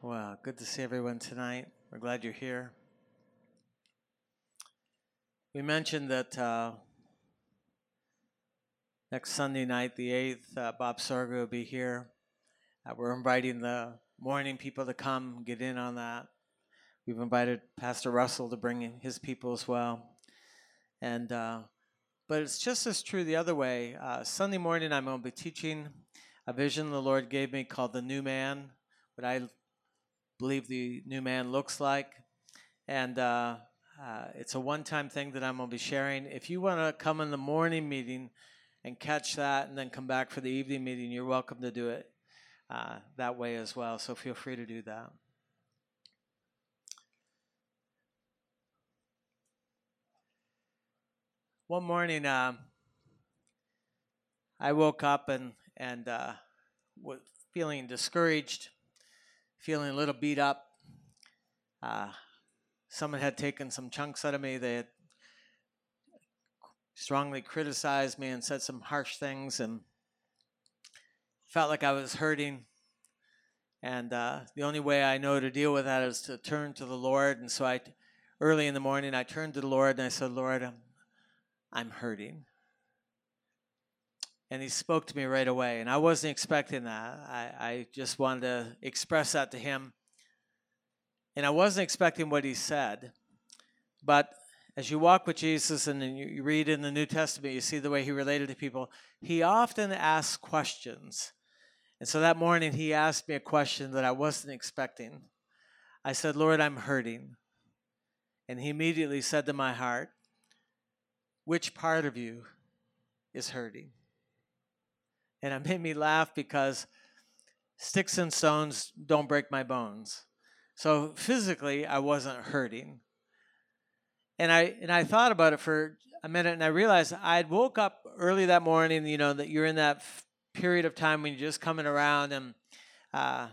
Well, good to see everyone tonight. We're glad you're here. We mentioned that uh, next Sunday night, the 8th, uh, Bob Sorger will be here. Uh, we're inviting the morning people to come get in on that. We've invited Pastor Russell to bring in his people as well. And uh, but it's just as true the other way. Uh, Sunday morning, I'm going to be teaching a vision the Lord gave me called the New Man. But I believe the new man looks like. And uh, uh, it's a one time thing that I'm going to be sharing. If you want to come in the morning meeting and catch that and then come back for the evening meeting, you're welcome to do it uh, that way as well. So feel free to do that. One morning, uh, I woke up and, and uh, was feeling discouraged feeling a little beat up. Uh, someone had taken some chunks out of me. They had strongly criticized me and said some harsh things and felt like I was hurting. And uh, the only way I know to deal with that is to turn to the Lord. And so I, early in the morning, I turned to the Lord and I said, Lord, I'm, I'm hurting and he spoke to me right away. And I wasn't expecting that. I, I just wanted to express that to him. And I wasn't expecting what he said. But as you walk with Jesus and you read in the New Testament, you see the way he related to people, he often asks questions. And so that morning, he asked me a question that I wasn't expecting. I said, Lord, I'm hurting. And he immediately said to my heart, Which part of you is hurting? And it made me laugh because sticks and stones don't break my bones. So physically, I wasn't hurting. And I and I thought about it for a minute, and I realized I'd woke up early that morning. You know that you're in that f- period of time when you're just coming around, and uh,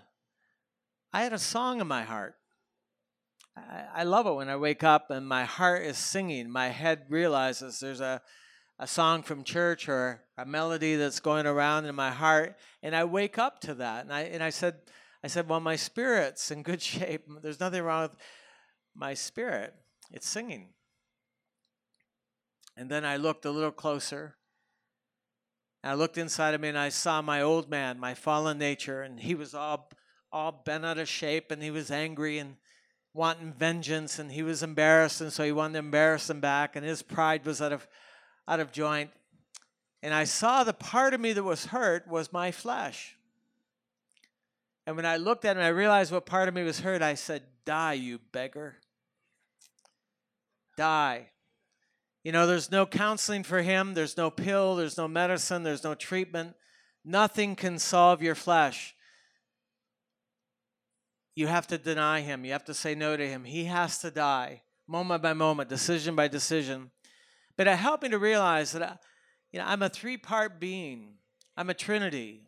I had a song in my heart. I, I love it when I wake up and my heart is singing. My head realizes there's a a song from church or a melody that's going around in my heart and I wake up to that and I and I said I said well my spirit's in good shape. There's nothing wrong with my spirit. It's singing. And then I looked a little closer and I looked inside of me and I saw my old man my fallen nature and he was all all bent out of shape and he was angry and wanting vengeance and he was embarrassed and so he wanted to embarrass him back and his pride was out of out of joint. And I saw the part of me that was hurt was my flesh. And when I looked at him, I realized what part of me was hurt. I said, Die, you beggar. Die. You know, there's no counseling for him, there's no pill, there's no medicine, there's no treatment. Nothing can solve your flesh. You have to deny him, you have to say no to him. He has to die, moment by moment, decision by decision. But it helped me to realize that I, you know, I'm a three part being, I'm a trinity.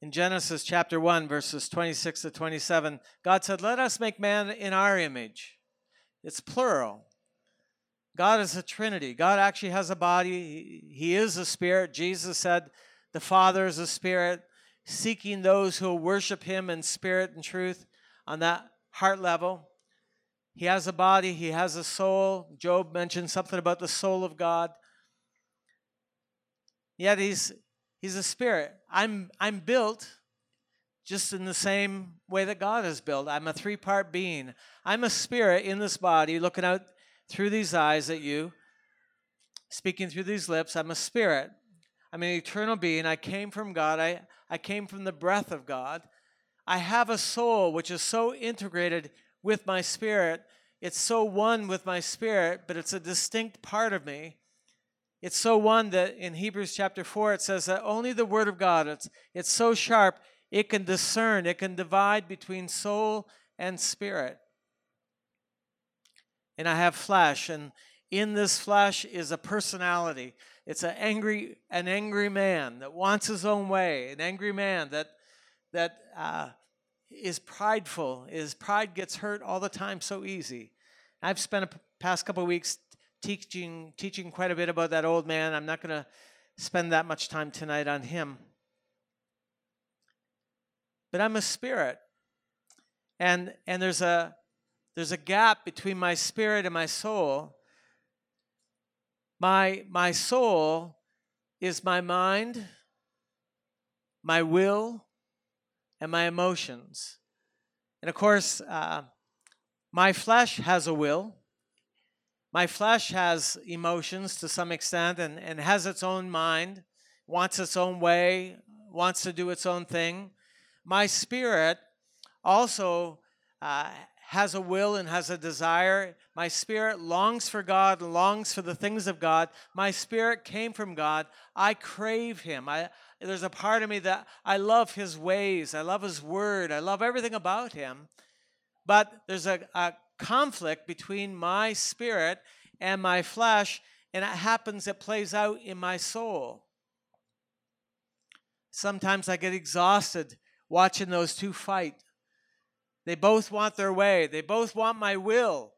In Genesis chapter 1, verses 26 to 27, God said, Let us make man in our image. It's plural. God is a trinity. God actually has a body, He is a spirit. Jesus said, The Father is a spirit, seeking those who worship Him in spirit and truth on that heart level. He has a body, he has a soul. Job mentioned something about the soul of God. Yet he's he's a spirit. I'm I'm built just in the same way that God is built. I'm a three-part being. I'm a spirit in this body looking out through these eyes at you, speaking through these lips. I'm a spirit. I'm an eternal being. I came from God. I, I came from the breath of God. I have a soul which is so integrated with my spirit. It's so one with my spirit, but it's a distinct part of me. It's so one that in Hebrews chapter 4 it says that only the word of God, it's, it's so sharp, it can discern, it can divide between soul and spirit. And I have flesh, and in this flesh is a personality. It's an angry, an angry man that wants his own way, an angry man that that uh, is prideful. is pride gets hurt all the time so easy. I've spent a past couple weeks teaching teaching quite a bit about that old man. I'm not going to spend that much time tonight on him. but I'm a spirit. And and there's a there's a gap between my spirit and my soul. My my soul is my mind, my will, and my emotions. And of course, uh, my flesh has a will. My flesh has emotions to some extent and, and has its own mind, wants its own way, wants to do its own thing. My spirit also uh, has a will and has a desire. My spirit longs for God and longs for the things of God. My spirit came from God. I crave Him. I, there's a part of me that I love His ways. I love His word. I love everything about Him. But there's a, a conflict between my spirit and my flesh, and it happens, it plays out in my soul. Sometimes I get exhausted watching those two fight. They both want their way, they both want my will.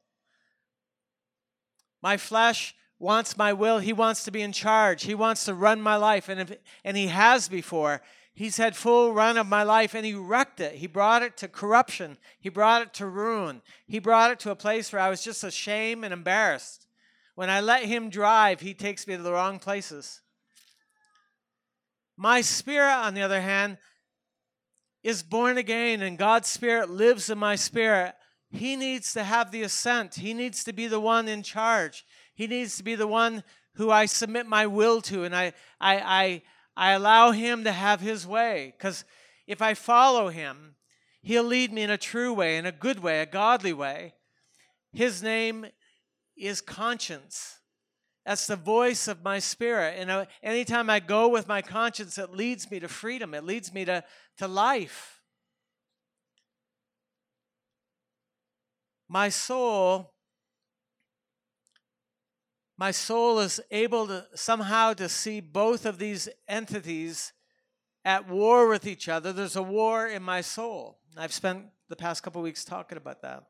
My flesh wants my will. He wants to be in charge. He wants to run my life. And, if, and he has before. He's had full run of my life and he wrecked it. He brought it to corruption. He brought it to ruin. He brought it to a place where I was just ashamed and embarrassed. When I let him drive, he takes me to the wrong places. My spirit, on the other hand, is born again and God's spirit lives in my spirit. He needs to have the assent. He needs to be the one in charge. He needs to be the one who I submit my will to and I, I, I, I allow him to have his way. Because if I follow him, he'll lead me in a true way, in a good way, a godly way. His name is conscience. That's the voice of my spirit. And anytime I go with my conscience, it leads me to freedom, it leads me to, to life. My soul my soul is able to somehow to see both of these entities at war with each other. There's a war in my soul. I've spent the past couple weeks talking about that.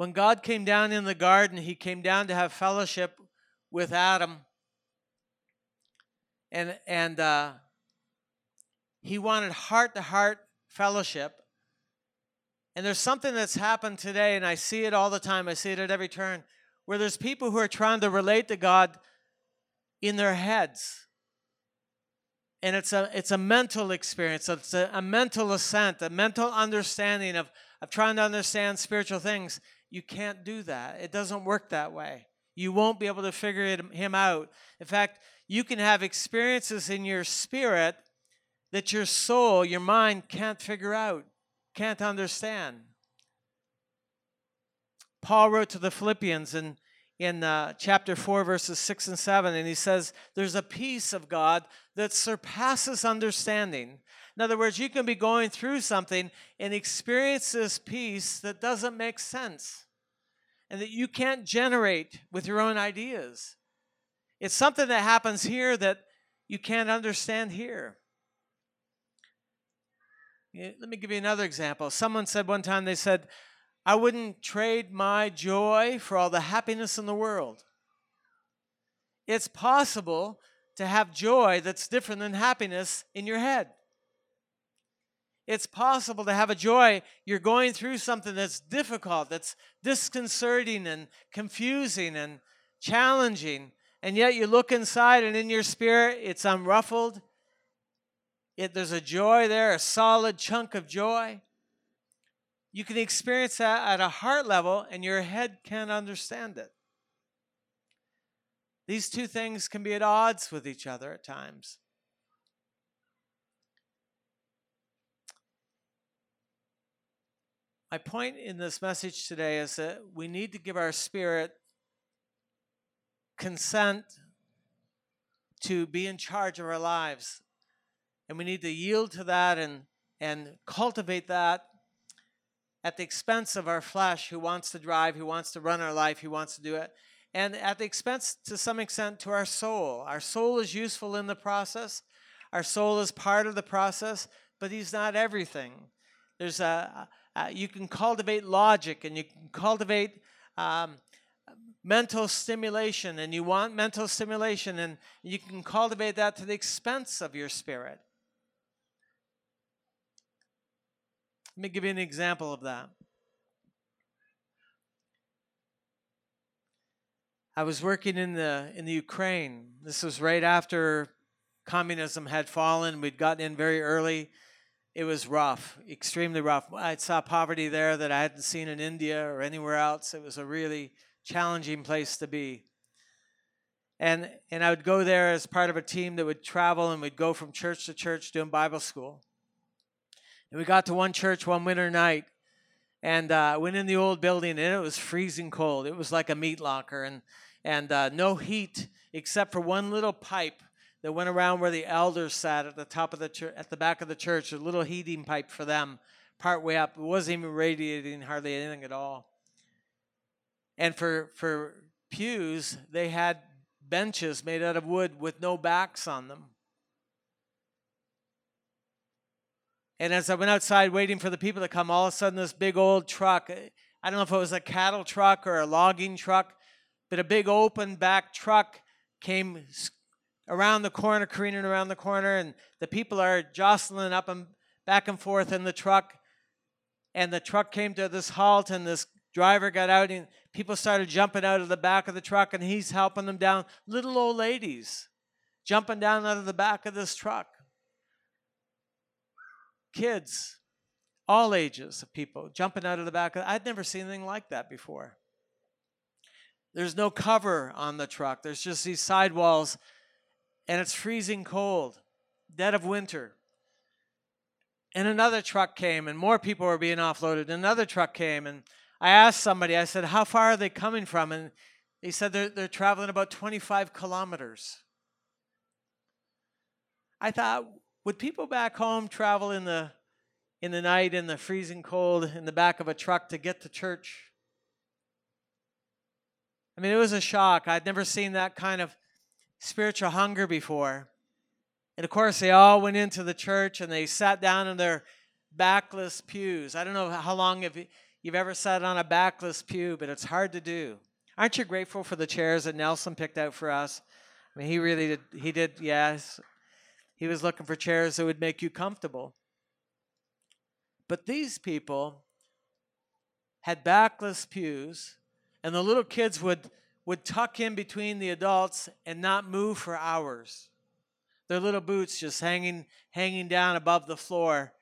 When God came down in the garden, he came down to have fellowship with Adam. And, and uh, he wanted heart to heart fellowship. And there's something that's happened today, and I see it all the time. I see it at every turn, where there's people who are trying to relate to God in their heads. And it's a, it's a mental experience, it's a, a mental assent, a mental understanding of, of trying to understand spiritual things. You can't do that. It doesn't work that way. You won't be able to figure it, him out. In fact, you can have experiences in your spirit that your soul, your mind can't figure out can't understand. Paul wrote to the Philippians in, in uh, chapter 4, verses 6 and 7, and he says, There's a peace of God that surpasses understanding. In other words, you can be going through something and experience this peace that doesn't make sense and that you can't generate with your own ideas. It's something that happens here that you can't understand here. Let me give you another example. Someone said one time, they said, I wouldn't trade my joy for all the happiness in the world. It's possible to have joy that's different than happiness in your head. It's possible to have a joy, you're going through something that's difficult, that's disconcerting and confusing and challenging, and yet you look inside and in your spirit it's unruffled, it, there's a joy there, a solid chunk of joy. You can experience that at a heart level, and your head can't understand it. These two things can be at odds with each other at times. My point in this message today is that we need to give our spirit consent to be in charge of our lives and we need to yield to that and, and cultivate that at the expense of our flesh, who wants to drive, who wants to run our life, who wants to do it, and at the expense, to some extent, to our soul. Our soul is useful in the process, our soul is part of the process, but He's not everything. There's a, a you can cultivate logic and you can cultivate um, mental stimulation and you want mental stimulation and you can cultivate that to the expense of your spirit. Let me give you an example of that. I was working in the in the Ukraine. This was right after communism had fallen. We'd gotten in very early. It was rough, extremely rough. I saw poverty there that I hadn't seen in India or anywhere else. It was a really challenging place to be. And and I would go there as part of a team that would travel and we'd go from church to church doing Bible school. And we got to one church one winter night and uh, went in the old building and it was freezing cold. It was like a meat locker and and uh, no heat except for one little pipe that went around where the elders sat at the top of the church, at the back of the church. A little heating pipe for them, part way up. It wasn't even radiating hardly anything at all. And for for pews, they had benches made out of wood with no backs on them. And as I went outside waiting for the people to come, all of a sudden this big old truck, I don't know if it was a cattle truck or a logging truck, but a big open back truck came around the corner, careening around the corner, and the people are jostling up and back and forth in the truck. And the truck came to this halt, and this driver got out, and people started jumping out of the back of the truck, and he's helping them down. Little old ladies jumping down out of the back of this truck. Kids, all ages of people jumping out of the back. Of, I'd never seen anything like that before. There's no cover on the truck. There's just these sidewalls, and it's freezing cold, dead of winter. And another truck came, and more people were being offloaded. Another truck came, and I asked somebody, I said, How far are they coming from? And they said they're, they're traveling about 25 kilometers. I thought, would people back home travel in the in the night in the freezing cold in the back of a truck to get to church? I mean, it was a shock. I'd never seen that kind of spiritual hunger before. And of course, they all went into the church and they sat down in their backless pews. I don't know how long if you've ever sat on a backless pew, but it's hard to do. Aren't you grateful for the chairs that Nelson picked out for us? I mean, he really did. He did, yes. He was looking for chairs that would make you comfortable. But these people had backless pews and the little kids would would tuck in between the adults and not move for hours. Their little boots just hanging hanging down above the floor.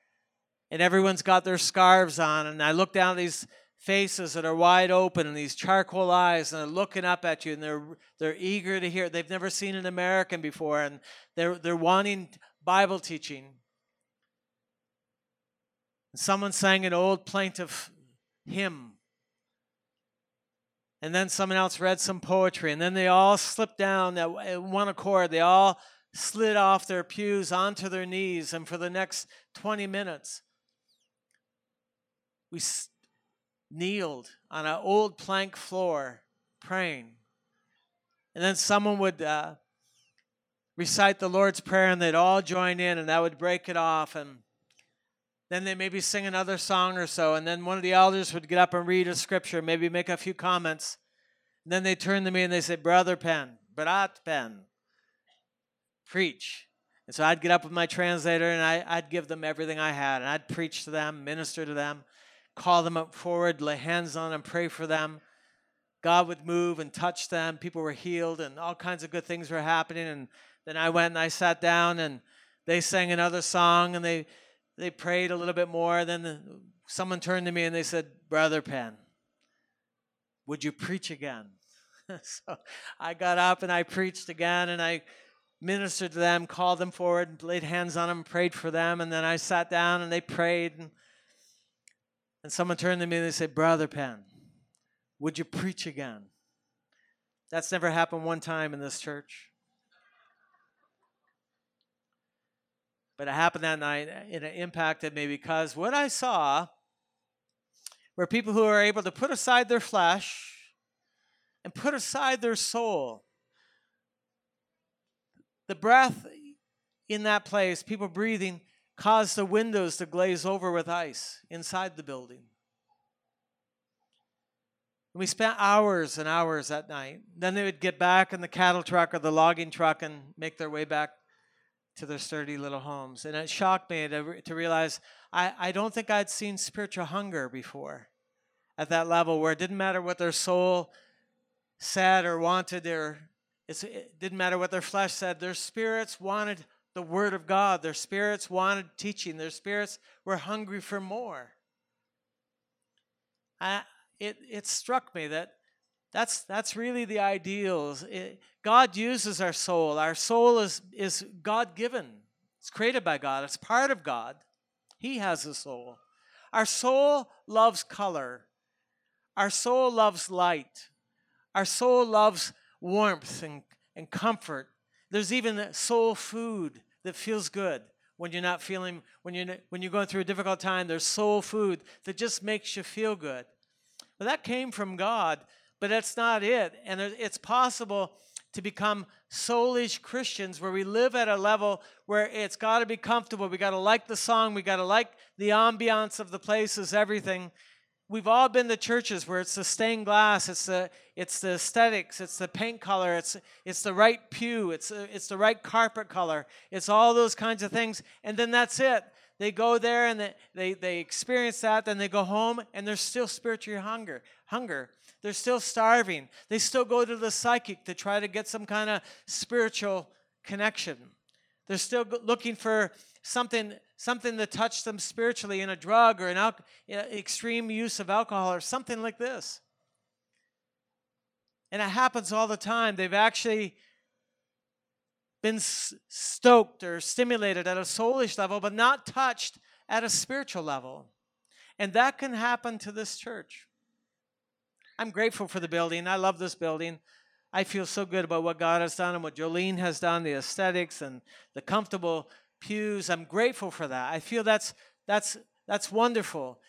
And everyone's got their scarves on and I look down at these faces that are wide open and these charcoal eyes and they're looking up at you and they're they're eager to hear. They've never seen an American before and they're they're wanting Bible teaching. Someone sang an old plaintive hymn and then someone else read some poetry, and then they all slipped down at one accord. They all slid off their pews onto their knees, and for the next 20 minutes, we kneeled on an old plank floor praying. And then someone would uh, recite the Lord's Prayer, and they'd all join in, and that would break it off. And then they maybe sing another song or so, and then one of the elders would get up and read a scripture, maybe make a few comments. And then they turn to me and they say, Brother Penn, Brat Penn, preach. And so I'd get up with my translator and I, I'd give them everything I had, and I'd preach to them, minister to them, call them up forward, lay hands on them, pray for them. God would move and touch them. People were healed, and all kinds of good things were happening. And then I went and I sat down, and they sang another song, and they they prayed a little bit more. Then the, someone turned to me and they said, Brother Penn, would you preach again? so I got up and I preached again and I ministered to them, called them forward, laid hands on them, prayed for them, and then I sat down and they prayed. And, and someone turned to me and they said, Brother Penn, would you preach again? That's never happened one time in this church. But it happened that night and it impacted me because what I saw were people who are able to put aside their flesh and put aside their soul. The breath in that place, people breathing, caused the windows to glaze over with ice inside the building. We spent hours and hours that night. Then they would get back in the cattle truck or the logging truck and make their way back to their sturdy little homes. And it shocked me to, to realize I, I don't think I'd seen spiritual hunger before at that level where it didn't matter what their soul said or wanted, or it didn't matter what their flesh said, their spirits wanted the Word of God. Their spirits wanted teaching. Their spirits were hungry for more. I, it, it struck me that that's, that's really the ideals. It, God uses our soul. Our soul is, is God given, it's created by God, it's part of God. He has a soul. Our soul loves color, our soul loves light, our soul loves warmth and, and comfort. There's even soul food that feels good when you're not feeling when you're when you're going through a difficult time. There's soul food that just makes you feel good. Well, that came from God, but that's not it. And it's possible to become soulish Christians where we live at a level where it's got to be comfortable. We got to like the song. We got to like the ambiance of the places, everything. We've all been to churches where it's the stained glass, it's the it's the aesthetics, it's the paint color, it's it's the right pew, it's it's the right carpet color, it's all those kinds of things, and then that's it. They go there and they, they, they experience that, then they go home and they're still spiritual hunger. Hunger. They're still starving. They still go to the psychic to try to get some kind of spiritual connection. They're still looking for something something to touch them spiritually in a drug or an al- extreme use of alcohol or something like this. And it happens all the time. They've actually been stoked or stimulated at a soulish level, but not touched at a spiritual level. And that can happen to this church. I'm grateful for the building. I love this building. I feel so good about what God has done and what Jolene has done, the aesthetics and the comfortable pews. I'm grateful for that. I feel that's that's that's wonderful.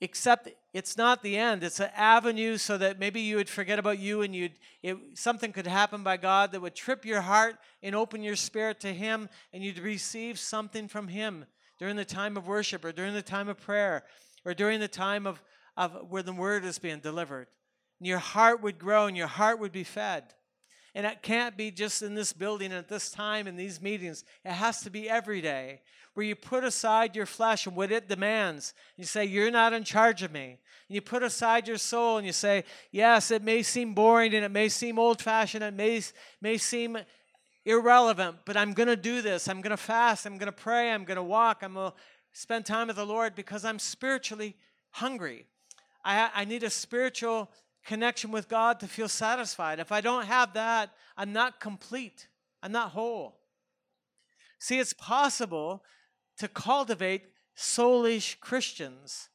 Except it's not the end. It's an avenue so that maybe you would forget about you and you'd it, something could happen by God that would trip your heart and open your spirit to Him, and you'd receive something from Him during the time of worship or during the time of prayer or during the time of, of where the word is being delivered. And your heart would grow and your heart would be fed. And it can't be just in this building at this time in these meetings. It has to be every day where you put aside your flesh and what it demands. You say, You're not in charge of me. And you put aside your soul and you say, Yes, it may seem boring and it may seem old fashioned, it may, may seem irrelevant, but I'm going to do this. I'm going to fast. I'm going to pray. I'm going to walk. I'm going to spend time with the Lord because I'm spiritually hungry. I, I need a spiritual connection with God to feel satisfied. If I don't have that, I'm not complete, I'm not whole. See, it's possible to cultivate soulish Christians.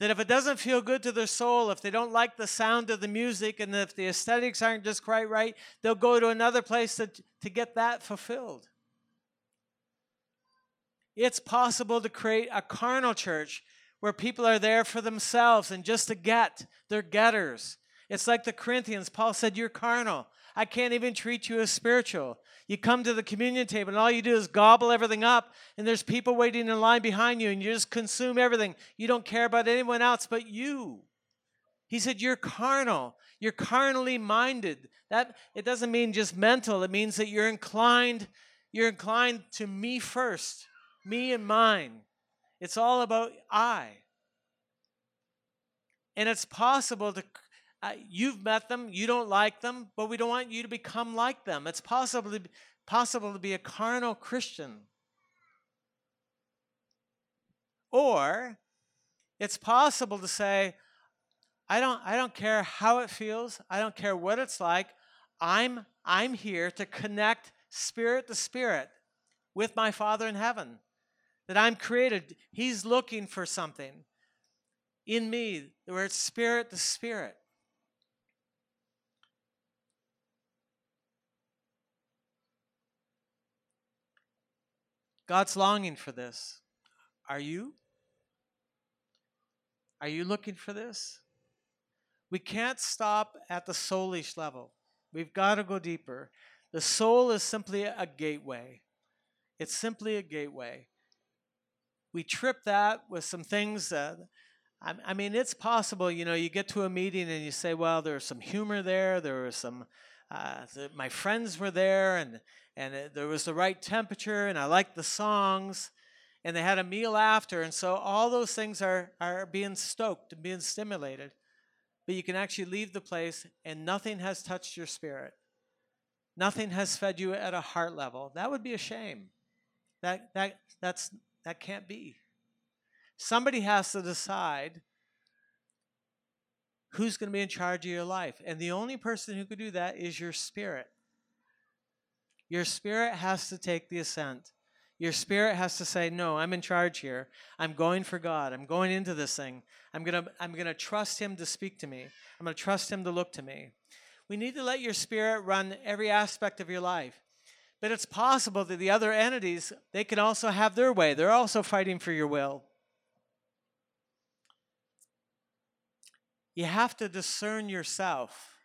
That if it doesn't feel good to their soul, if they don't like the sound of the music, and if the aesthetics aren't just quite right, they'll go to another place to, to get that fulfilled. It's possible to create a carnal church where people are there for themselves and just to get. They're getters. It's like the Corinthians. Paul said, You're carnal. I can't even treat you as spiritual. You come to the communion table and all you do is gobble everything up, and there's people waiting in line behind you, and you just consume everything. You don't care about anyone else but you. He said, You're carnal. You're carnally minded. That it doesn't mean just mental, it means that you're inclined, you're inclined to me first, me and mine. It's all about I. And it's possible to, uh, you've met them, you don't like them, but we don't want you to become like them. It's possible to, possible to be a carnal Christian. Or it's possible to say, I don't, I don't care how it feels, I don't care what it's like. I'm, I'm here to connect spirit to spirit with my Father in heaven that I'm created. He's looking for something in me where it's spirit to spirit. God's longing for this. Are you? Are you looking for this? We can't stop at the soulish level. We've got to go deeper. The soul is simply a gateway. It's simply a gateway we trip that with some things I, I mean, it's possible, you know, you get to a meeting and you say, well, there was some humor there, there was some, uh, the, my friends were there, and, and it, there was the right temperature, and I liked the songs, and they had a meal after, and so all those things are, are being stoked and being stimulated. But you can actually leave the place and nothing has touched your spirit. Nothing has fed you at a heart level. That would be a shame. That, that, that's, that can't be. Somebody has to decide who's going to be in charge of your life. And the only person who could do that is your spirit. Your spirit has to take the ascent. Your spirit has to say, No, I'm in charge here. I'm going for God. I'm going into this thing. I'm going to I'm going to trust Him to speak to me. I'm going to trust Him to look to me. We need to let your spirit run every aspect of your life. But it's possible that the other entities, they can also have their way. They're also fighting for your will. You have to discern yourself.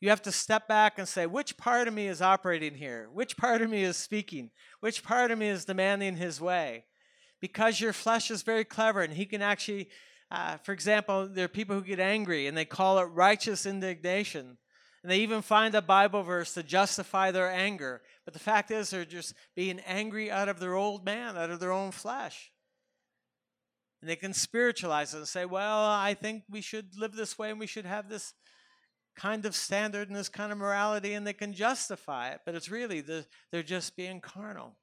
You have to step back and say, which part of me is operating here? Which part of me is speaking? Which part of me is demanding his way? Because your flesh is very clever and he can actually, uh, for example, there are people who get angry and they call it righteous indignation. And they even find a Bible verse to justify their anger. But the fact is, they're just being angry out of their old man, out of their own flesh. And they can spiritualize it and say, well, I think we should live this way and we should have this kind of standard and this kind of morality, and they can justify it. But it's really, the, they're just being carnal.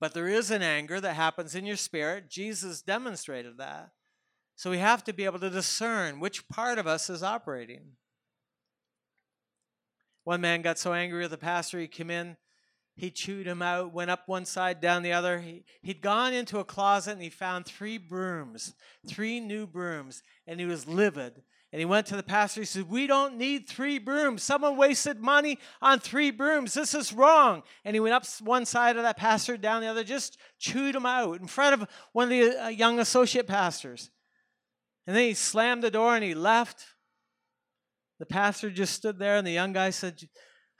But there is an anger that happens in your spirit. Jesus demonstrated that. So we have to be able to discern which part of us is operating. One man got so angry with the pastor, he came in, he chewed him out, went up one side, down the other. He, he'd gone into a closet and he found three brooms, three new brooms, and he was livid. And he went to the pastor. He said, We don't need three brooms. Someone wasted money on three brooms. This is wrong. And he went up one side of that pastor, down the other, just chewed him out in front of one of the uh, young associate pastors. And then he slammed the door and he left. The pastor just stood there, and the young guy said,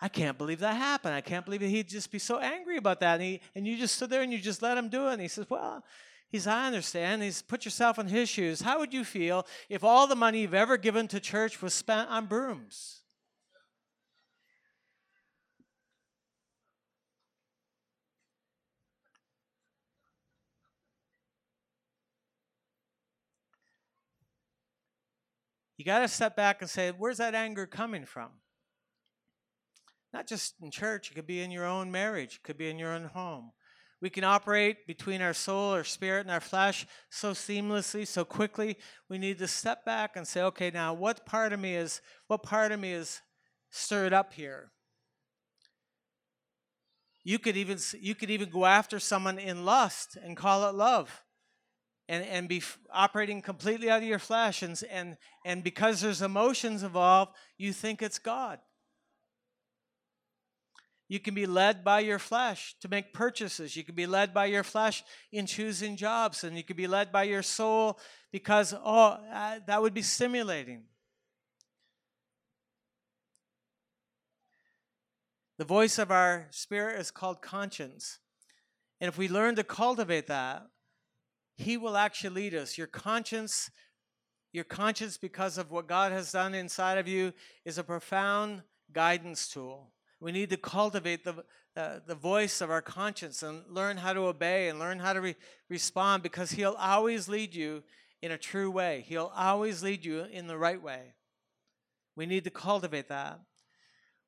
I can't believe that happened. I can't believe he'd just be so angry about that. And, he, and you just stood there and you just let him do it. And he says, Well, he's, I understand. He's put yourself in his shoes. How would you feel if all the money you've ever given to church was spent on brooms? You got to step back and say, where's that anger coming from? Not just in church, it could be in your own marriage, it could be in your own home. We can operate between our soul, our spirit, and our flesh so seamlessly, so quickly. We need to step back and say, okay, now what part of me is what part of me is stirred up here? You could even you could even go after someone in lust and call it love and, and be operating completely out of your flesh. And, and, and because there's emotions involved, you think it's God. You can be led by your flesh to make purchases. You can be led by your flesh in choosing jobs. And you can be led by your soul because, oh, uh, that would be stimulating. The voice of our spirit is called conscience. And if we learn to cultivate that, he will actually lead us. Your conscience, your conscience, because of what God has done inside of you, is a profound guidance tool. We need to cultivate the, uh, the voice of our conscience and learn how to obey and learn how to re- respond because He'll always lead you in a true way. He'll always lead you in the right way. We need to cultivate that.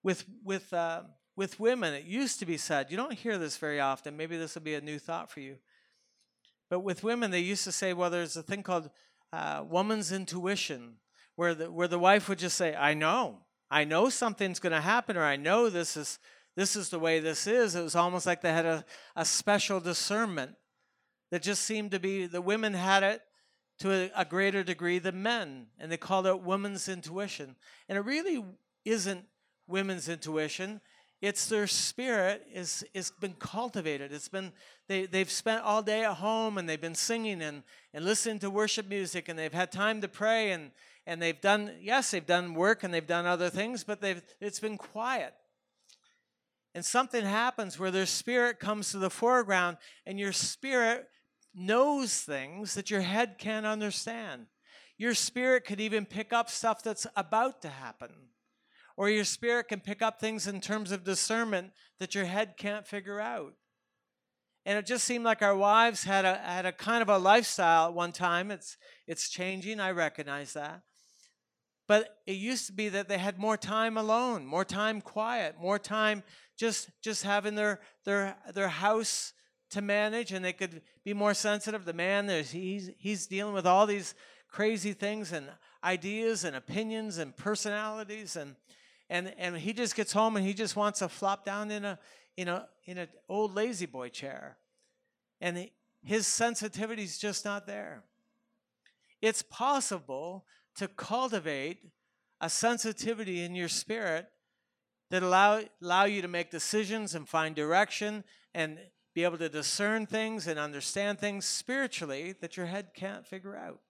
With, with, uh, with women, it used to be said, you don't hear this very often. Maybe this will be a new thought for you. But with women, they used to say, well, there's a thing called uh, woman's intuition, where the, where the wife would just say, I know. I know something's going to happen, or I know this is, this is the way this is. It was almost like they had a, a special discernment that just seemed to be, the women had it to a, a greater degree than men, and they called it woman's intuition. And it really isn't women's intuition it's their spirit is is been cultivated it's been they, they've spent all day at home and they've been singing and, and listening to worship music and they've had time to pray and and they've done yes they've done work and they've done other things but they've it's been quiet and something happens where their spirit comes to the foreground and your spirit knows things that your head can't understand. Your spirit could even pick up stuff that's about to happen. Or your spirit can pick up things in terms of discernment that your head can't figure out. And it just seemed like our wives had a had a kind of a lifestyle at one time. It's it's changing, I recognize that. But it used to be that they had more time alone, more time quiet, more time just just having their their their house to manage and they could be more sensitive. The man there's he's he's dealing with all these crazy things and ideas and opinions and personalities and and and he just gets home and he just wants to flop down in a in a in an old lazy boy chair. And his sensitivity is just not there. It's possible to cultivate a sensitivity in your spirit that allow, allow you to make decisions and find direction and be able to discern things and understand things spiritually that your head can't figure out.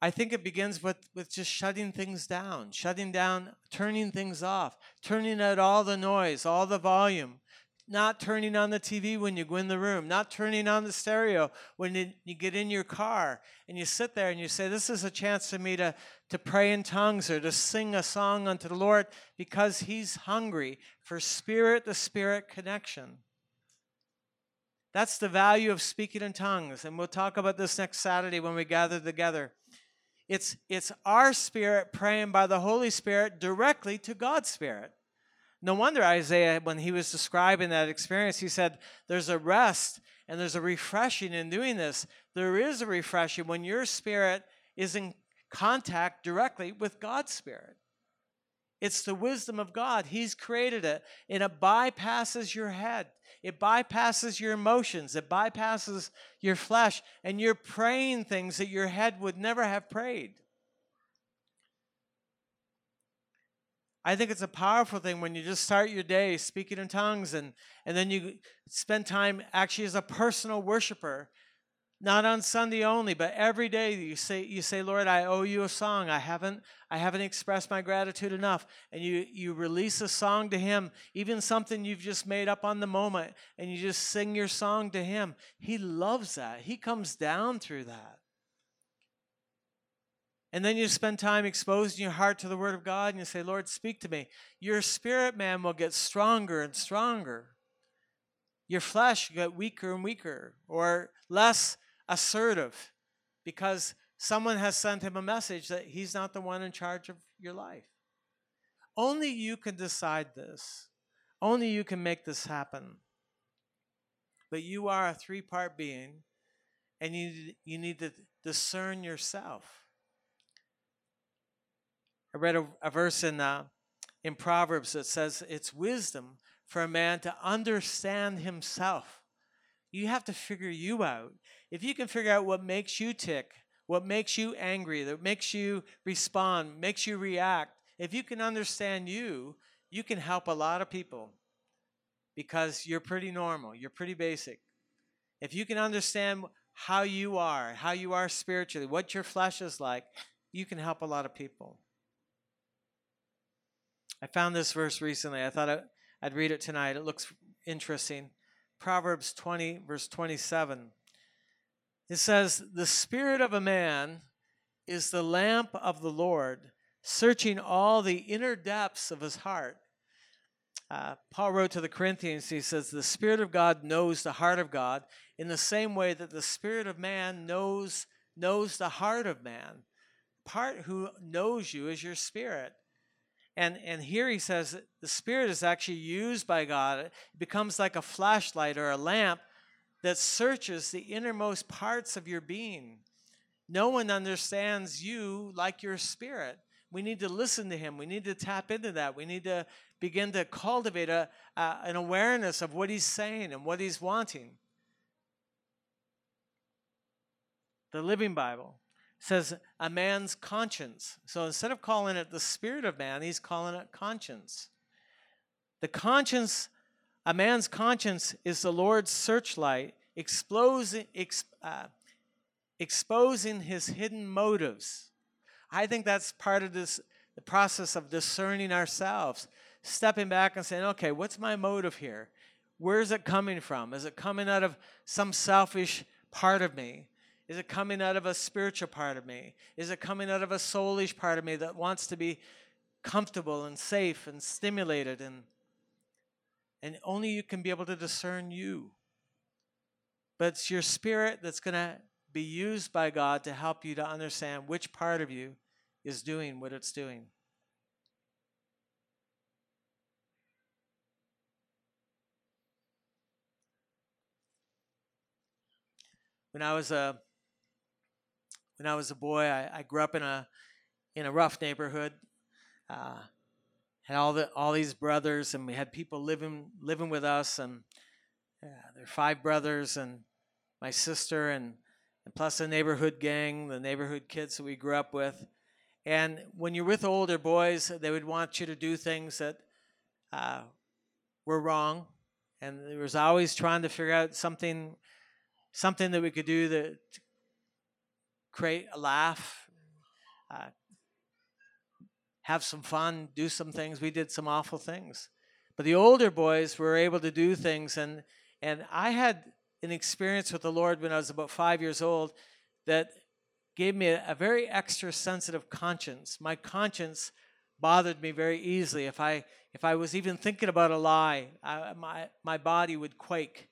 I think it begins with, with just shutting things down, shutting down, turning things off, turning out all the noise, all the volume, not turning on the TV when you go in the room, not turning on the stereo when you, you, get in your car and you sit there and you say, This is a chance for me to, to pray in tongues or to sing a song unto the Lord because He's hungry for spirit to spirit connection. That's the value of speaking in tongues. And we'll talk about this next Saturday when we gather together. It's, it's our spirit praying by the Holy Spirit directly to God's Spirit. No wonder Isaiah, when he was describing that experience, he said, There's a rest and there's a refreshing in doing this. There is a refreshing when your spirit is in contact directly with God's spirit. It's the wisdom of God. He's created it, and it bypasses your head. It bypasses your emotions. It bypasses your flesh, and you're praying things that your head would never have prayed. I think it's a powerful thing when you just start your day speaking in tongues and, and then you spend time actually as a personal worshiper, not on Sunday only, but every day you say, you say, Lord, I owe you a song. I haven't, I haven't expressed my gratitude enough. And you, you release a song to him, even something you've just made up on the moment, and you just sing your song to him. He loves that. He comes down through that. And then you spend time exposing your heart to the Word of God and you say, Lord, speak to me. Your spirit man will get stronger and stronger. Your flesh will get weaker and weaker or less assertive because someone has sent him a message that he's not the one in charge of your life. Only you can decide this. Only you can make this happen. But you are a three part being and you, you need to discern yourself. I read a, a verse in, uh, in Proverbs that says it's wisdom for a man to understand himself. You have to figure you out. If you can figure out what makes you tick, what makes you angry, that makes you respond, makes you react, if you can understand you, you can help a lot of people because you're pretty normal, you're pretty basic. If you can understand how you are, how you are spiritually, what your flesh is like, you can help a lot of people. I found this verse recently. I thought I'd read it tonight. It looks interesting. Proverbs 20, verse 27. It says, The spirit of a man is the lamp of the Lord, searching all the inner depths of his heart. Uh, Paul wrote to the Corinthians, he says, The Spirit of God knows the heart of God in the same way that the Spirit of man knows, knows the heart of man. Part who knows you is your spirit. And, and here he says the Spirit is actually used by God. It becomes like a flashlight or a lamp that searches the innermost parts of your being. No one understands you like your spirit. We need to listen to him. We need to tap into that. We need to begin to cultivate a, an awareness of what he's saying and what he's wanting. The Living Bible says a man's conscience. So instead of calling it the spirit of man, he's calling it conscience. The conscience, a man's conscience is the Lord's searchlight, exposing, uh, exposing his hidden motives. I think that's part of this the process of discerning ourselves, stepping back and saying, okay, what's my motive here? where is it coming from? Is it coming out of some selfish part of me? Is it coming out of a spiritual part of me? Is it coming out of a soulish part of me that wants to be comfortable and safe and stimulated and and only you can be able to discern you. But it's your spirit that's going to be used by God to help you to understand which part of you is doing what it's doing. When I was a when I was a boy, I, I grew up in a in a rough neighborhood. Uh, had all the all these brothers, and we had people living living with us, and yeah, there are five brothers and my sister, and, and plus the neighborhood gang, the neighborhood kids that we grew up with. And when you're with older boys, they would want you to do things that uh, were wrong, and there was always trying to figure out something something that we could do that create a laugh, uh, have some fun, do some things. We did some awful things. But the older boys were able to do things and and I had an experience with the Lord when I was about 5 years old that gave me a, a very extra sensitive conscience. My conscience bothered me very easily. If I if I was even thinking about a lie, I, my my body would quake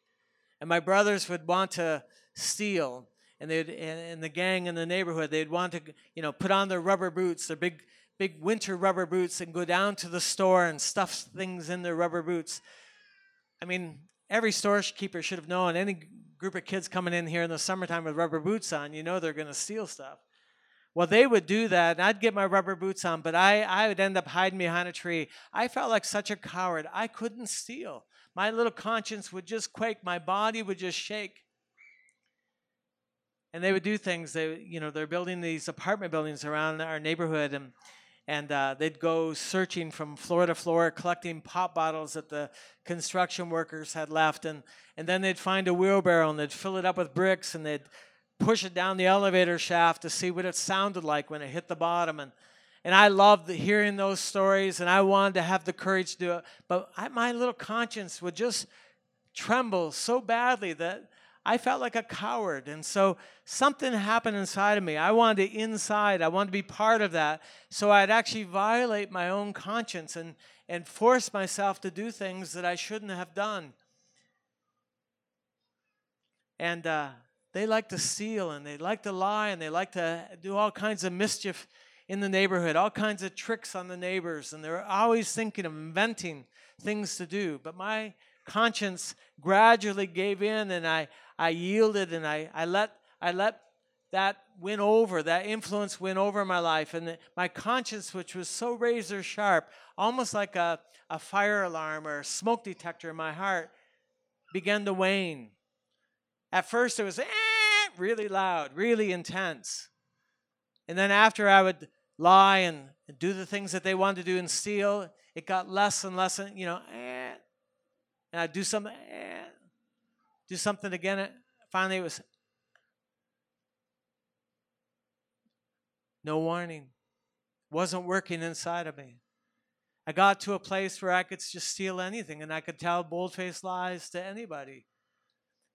and my brothers would want to steal and they'd and, the gang in the neighborhood they'd want to you know put on their rubber boots their big big winter rubber boots and go down to the store and stuff things in their rubber boots. I mean every storekeeper should have known. Any group of kids coming in here in the summertime with rubber boots on you know they're going to steal stuff. Well they would do that and i'd get my rubber boots on but I, I would end up hiding behind a tree. I felt like such a coward. I couldn't steal. My little conscience would just quake, my body would just shake. And they would do things. They, you know, they're building these apartment buildings around our neighborhood, and and uh, they'd go searching from floor to floor, collecting pop bottles that the construction workers had left, and and then they'd find a wheelbarrow and they'd fill it up with bricks, and they'd push it down the elevator shaft to see what it sounded like when it hit the bottom, and and I loved hearing those stories, and I wanted to have the courage to do it. But I, my little conscience would just tremble so badly that I felt like a coward. And so something happened inside of me. I wanted to inside, I wanted to be part of that. So I'd actually violate my own conscience and, and force myself to do things that I shouldn't have done. And uh, they like to steal and they like to lie and they like to do all kinds of mischief in the neighborhood, all kinds of tricks on the neighbors, and they're always thinking of inventing things to do. But my conscience gradually gave in and I, I yielded and I, I let I let that win over, that influence win over my life. And my conscience, which was so razor sharp, almost like a, a fire alarm or a smoke detector in my heart, began to wane. At first, it was eh, really loud, really intense. And then after I would lie and do the things that they wanted to do and steal, it got less and less, you know, eh. and I'd do something, eh. Do something again. Finally, it was no warning. Wasn't working inside of me. I got to a place where I could just steal anything and I could tell bold faced lies to anybody.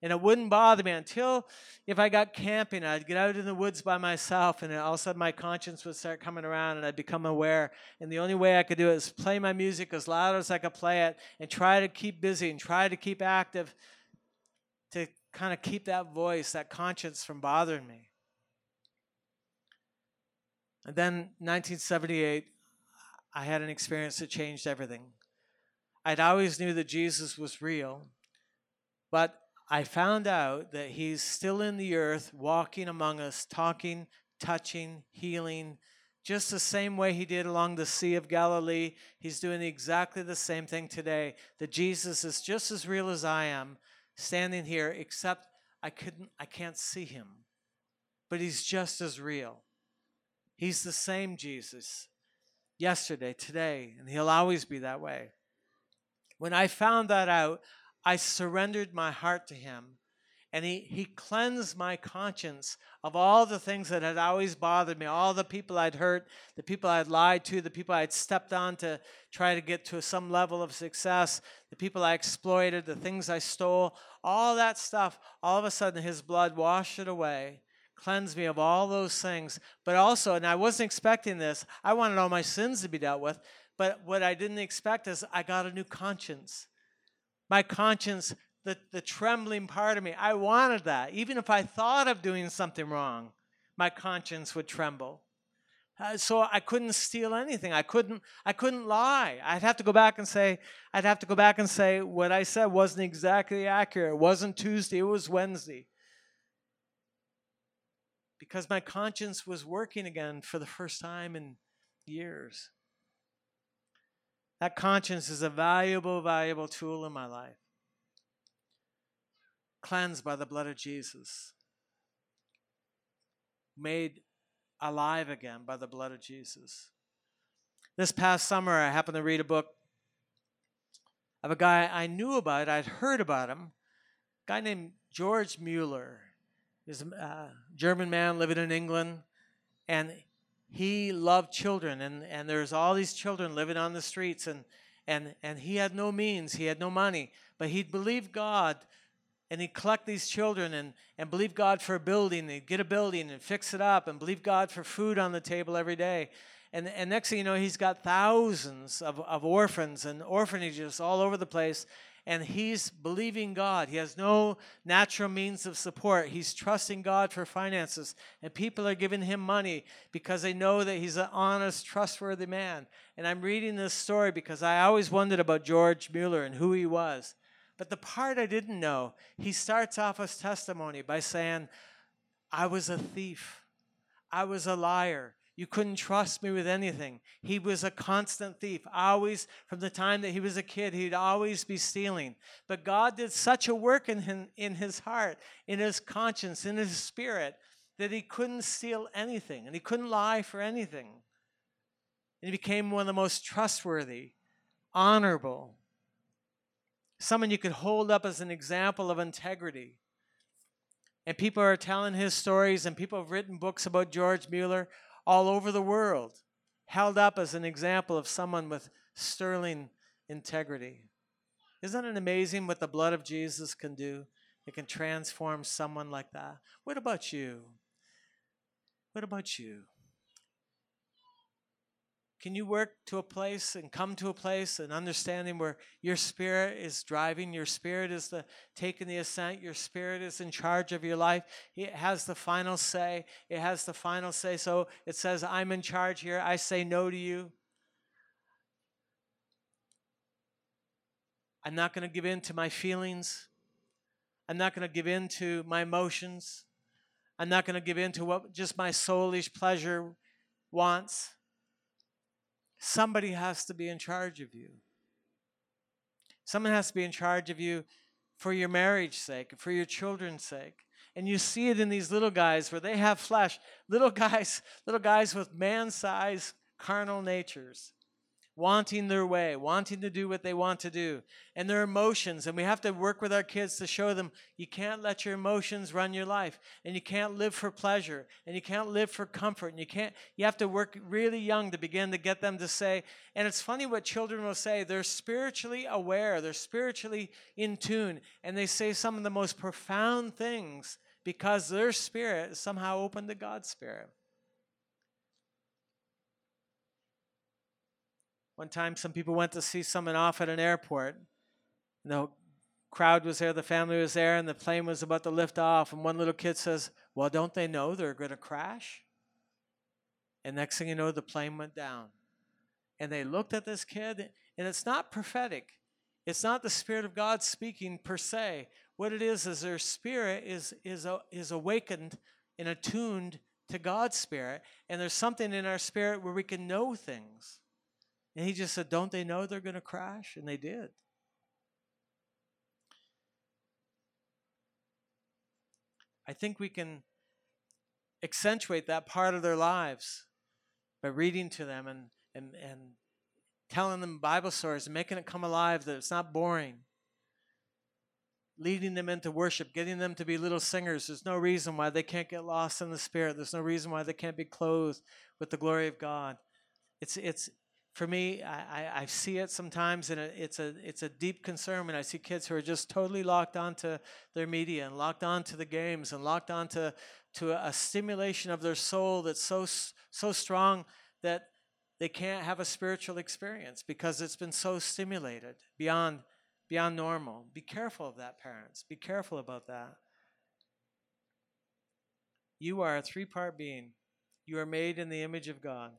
And it wouldn't bother me until if I got camping, I'd get out in the woods by myself, and all of a sudden my conscience would start coming around, and I'd become aware. And the only way I could do it is play my music as loud as I could play it, and try to keep busy and try to keep active kind of keep that voice, that conscience from bothering me. And then 1978, I had an experience that changed everything. I'd always knew that Jesus was real, but I found out that he's still in the earth, walking among us, talking, touching, healing, just the same way he did along the Sea of Galilee. He's doing exactly the same thing today. That Jesus is just as real as I am, standing here, except I couldn't I can't see him. But he's just as real. He's the same Jesus yesterday, today, and he'll always be that way. When I found that out, I surrendered my heart to Him. And he, he cleansed my conscience of all the things that had always bothered me, all the people I'd hurt, the people I'd lied to, the people I'd stepped on to try to get to some level of success, the people I exploited, the things I stole, all that stuff. All of a sudden, his blood washed it away, cleansed me of all those things. But also, and I wasn't expecting this, I wanted all my sins to be dealt with. But what I didn't expect is I got a new conscience. My conscience the, the trembling part of me. I wanted that. Even if I thought of doing something wrong, my conscience would tremble. Uh, so I couldn't steal anything. I couldn't. I couldn't lie. I'd have to go back and say. I'd have to go back and say what I said wasn't exactly accurate. It wasn't Tuesday. It was Wednesday. Because my conscience was working again for the first time in years. That conscience is a valuable, valuable tool in my life cleansed by the blood of Jesus, made alive again by the blood of Jesus. This past summer, I happened to read a book of a guy I knew about, I'd heard about him, a guy named George Mueller. He's a uh, German man living in England, and he loved children, and, and there's all these children living on the streets, and, and, and he had no means, he had no money, but he'd believed God and he'd collect these children and, and believe God for a building. He'd get a building and fix it up and believe God for food on the table every day. And, and next thing you know, he's got thousands of, of orphans and orphanages all over the place. And he's believing God. He has no natural means of support. He's trusting God for finances. And people are giving him money because they know that he's an honest, trustworthy man. And I'm reading this story because I always wondered about George Mueller and who he was. But the part I didn't know, he starts off his testimony by saying, I was a thief. I was a liar. You couldn't trust me with anything. He was a constant thief. Always, from the time that he was a kid, he'd always be stealing. But God did such a work in, him, in his heart, in his conscience, in his spirit, that he couldn't steal anything and he couldn't lie for anything. And he became one of the most trustworthy, honorable, someone you could hold up as an example of integrity. And people are telling his stories, and people have written books about George Mueller all over the world, held up as an example of someone with sterling integrity. Isn't it amazing what the blood of Jesus can do? It can transform someone like that. What about you? What about you? Can you work to a place and come to a place and understanding where your spirit is driving, your spirit is the taking the assent, your spirit is in charge of your life. It has the final say. It has the final say. So it says, I'm in charge here. I say no to you. I'm not going to give in to my feelings. I'm not going to give in to my emotions. I'm not going to give in to what just my soulish pleasure wants. Somebody has to be in charge of you. Someone has to be in charge of you for your marriage sake, for your children's sake. And you see it in these little guys where they have flesh, little guys, little guys with man-sized carnal natures wanting their way, wanting to do what they want to do, and their emotions. And we have to work with our kids to show them you can't let your emotions run your life, and you can't live for pleasure, and you can't live for comfort, and you can't, you have to work really young to begin to get them to say, and it's funny what children will say. They're spiritually aware, they're spiritually in tune, and they say some of the most profound things because their spirit is somehow open to God's spirit. One time, some people went to see someone off at an airport. the crowd was there, the family was there, and the plane was about to lift off. And one little kid says, Well, don't they know they're going to crash? And next thing you know, the plane went down. And they looked at this kid, and it's not prophetic. It's not the Spirit of God speaking per se. What it is is their spirit is, is, uh, is awakened and attuned to God's Spirit. And there's something in our spirit where we can know things. And he just said, Don't they know they're going to crash? And they did. I think we can accentuate that part of their lives by reading to them and, and, and telling them Bible stories and making it come alive, that it's not boring. leading them into worship, getting them to be little singers. There's no reason why they can't get lost in the Spirit. There's no reason why they can't be clothed with the glory of God. It's, it's, for me, I, I, see it sometimes, and it's a it's a deep concern when I see kids who are just totally locked onto their media and locked onto the games and locked onto to a, a stimulation of their soul that's so so strong that they can't have a spiritual experience because it's been so stimulated beyond beyond normal. Be careful of that, parents. Be careful about that. You are a three part being. You are made in the image of God.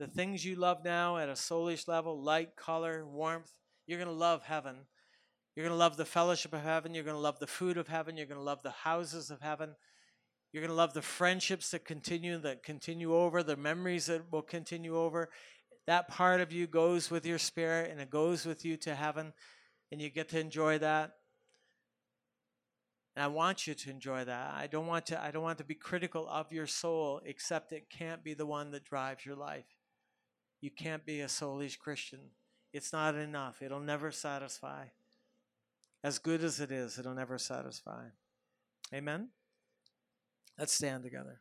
The things you love now at a soulish level light, color, warmth you're going to love heaven. You're going to love the fellowship of heaven. You're going to love the food of heaven. You're going to love the houses of heaven. You're going to love the friendships that continue, that continue over, the memories that will continue over. That part of you goes with your spirit and it goes with you to heaven, and you get to enjoy that. And I want you to enjoy that. I don't want to I don't want to be critical of your soul except it can't be the one that drives your life. You can't be a soulish Christian. It's not enough. It'll never satisfy. As good as it is, it'll never satisfy. Amen? Let's stand together.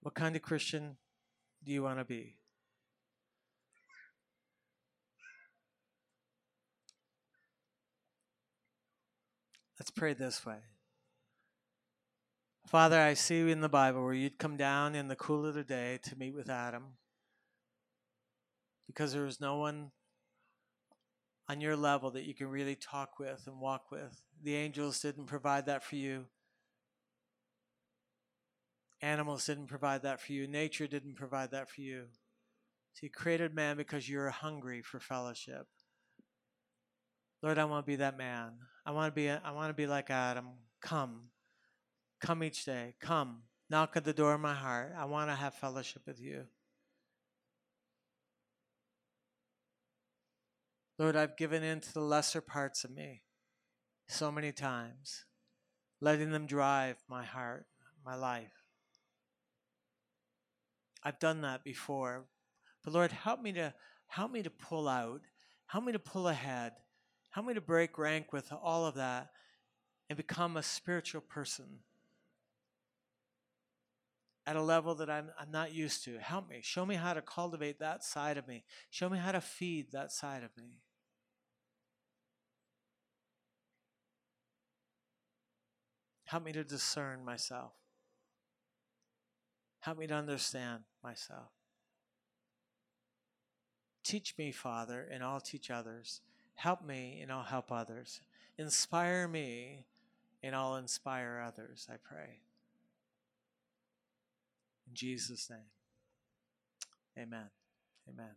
What kind of Christian do you want to be? Let's pray this way. Father, I see you in the Bible where you'd come down in the cool of the day to meet with Adam because there was no one on your level that you can really talk with and walk with. The angels didn't provide that for you. Animals didn't provide that for you. Nature didn't provide that for you. So you created man because you're hungry for fellowship. Lord, I want to be that man. I want to be I want to be like Adam. Come. Come each day. Come. Knock at the door of my heart. I want to have fellowship with you. Lord, I've given in to the lesser parts of me so many times, letting them drive my heart, my life. I've done that before. But Lord, help me to help me to pull out, help me to pull ahead, Help me to break rank with all of that and become a spiritual person at a level that I'm, I'm not used to. Help me. Show me how to cultivate that side of me. Show me how to feed that side of me. Help me to discern myself. Help me to understand myself. Teach me, Father, and I'll teach others. Help me and I'll help others. Inspire me and I'll inspire others, I pray. In Jesus' name, amen. Amen.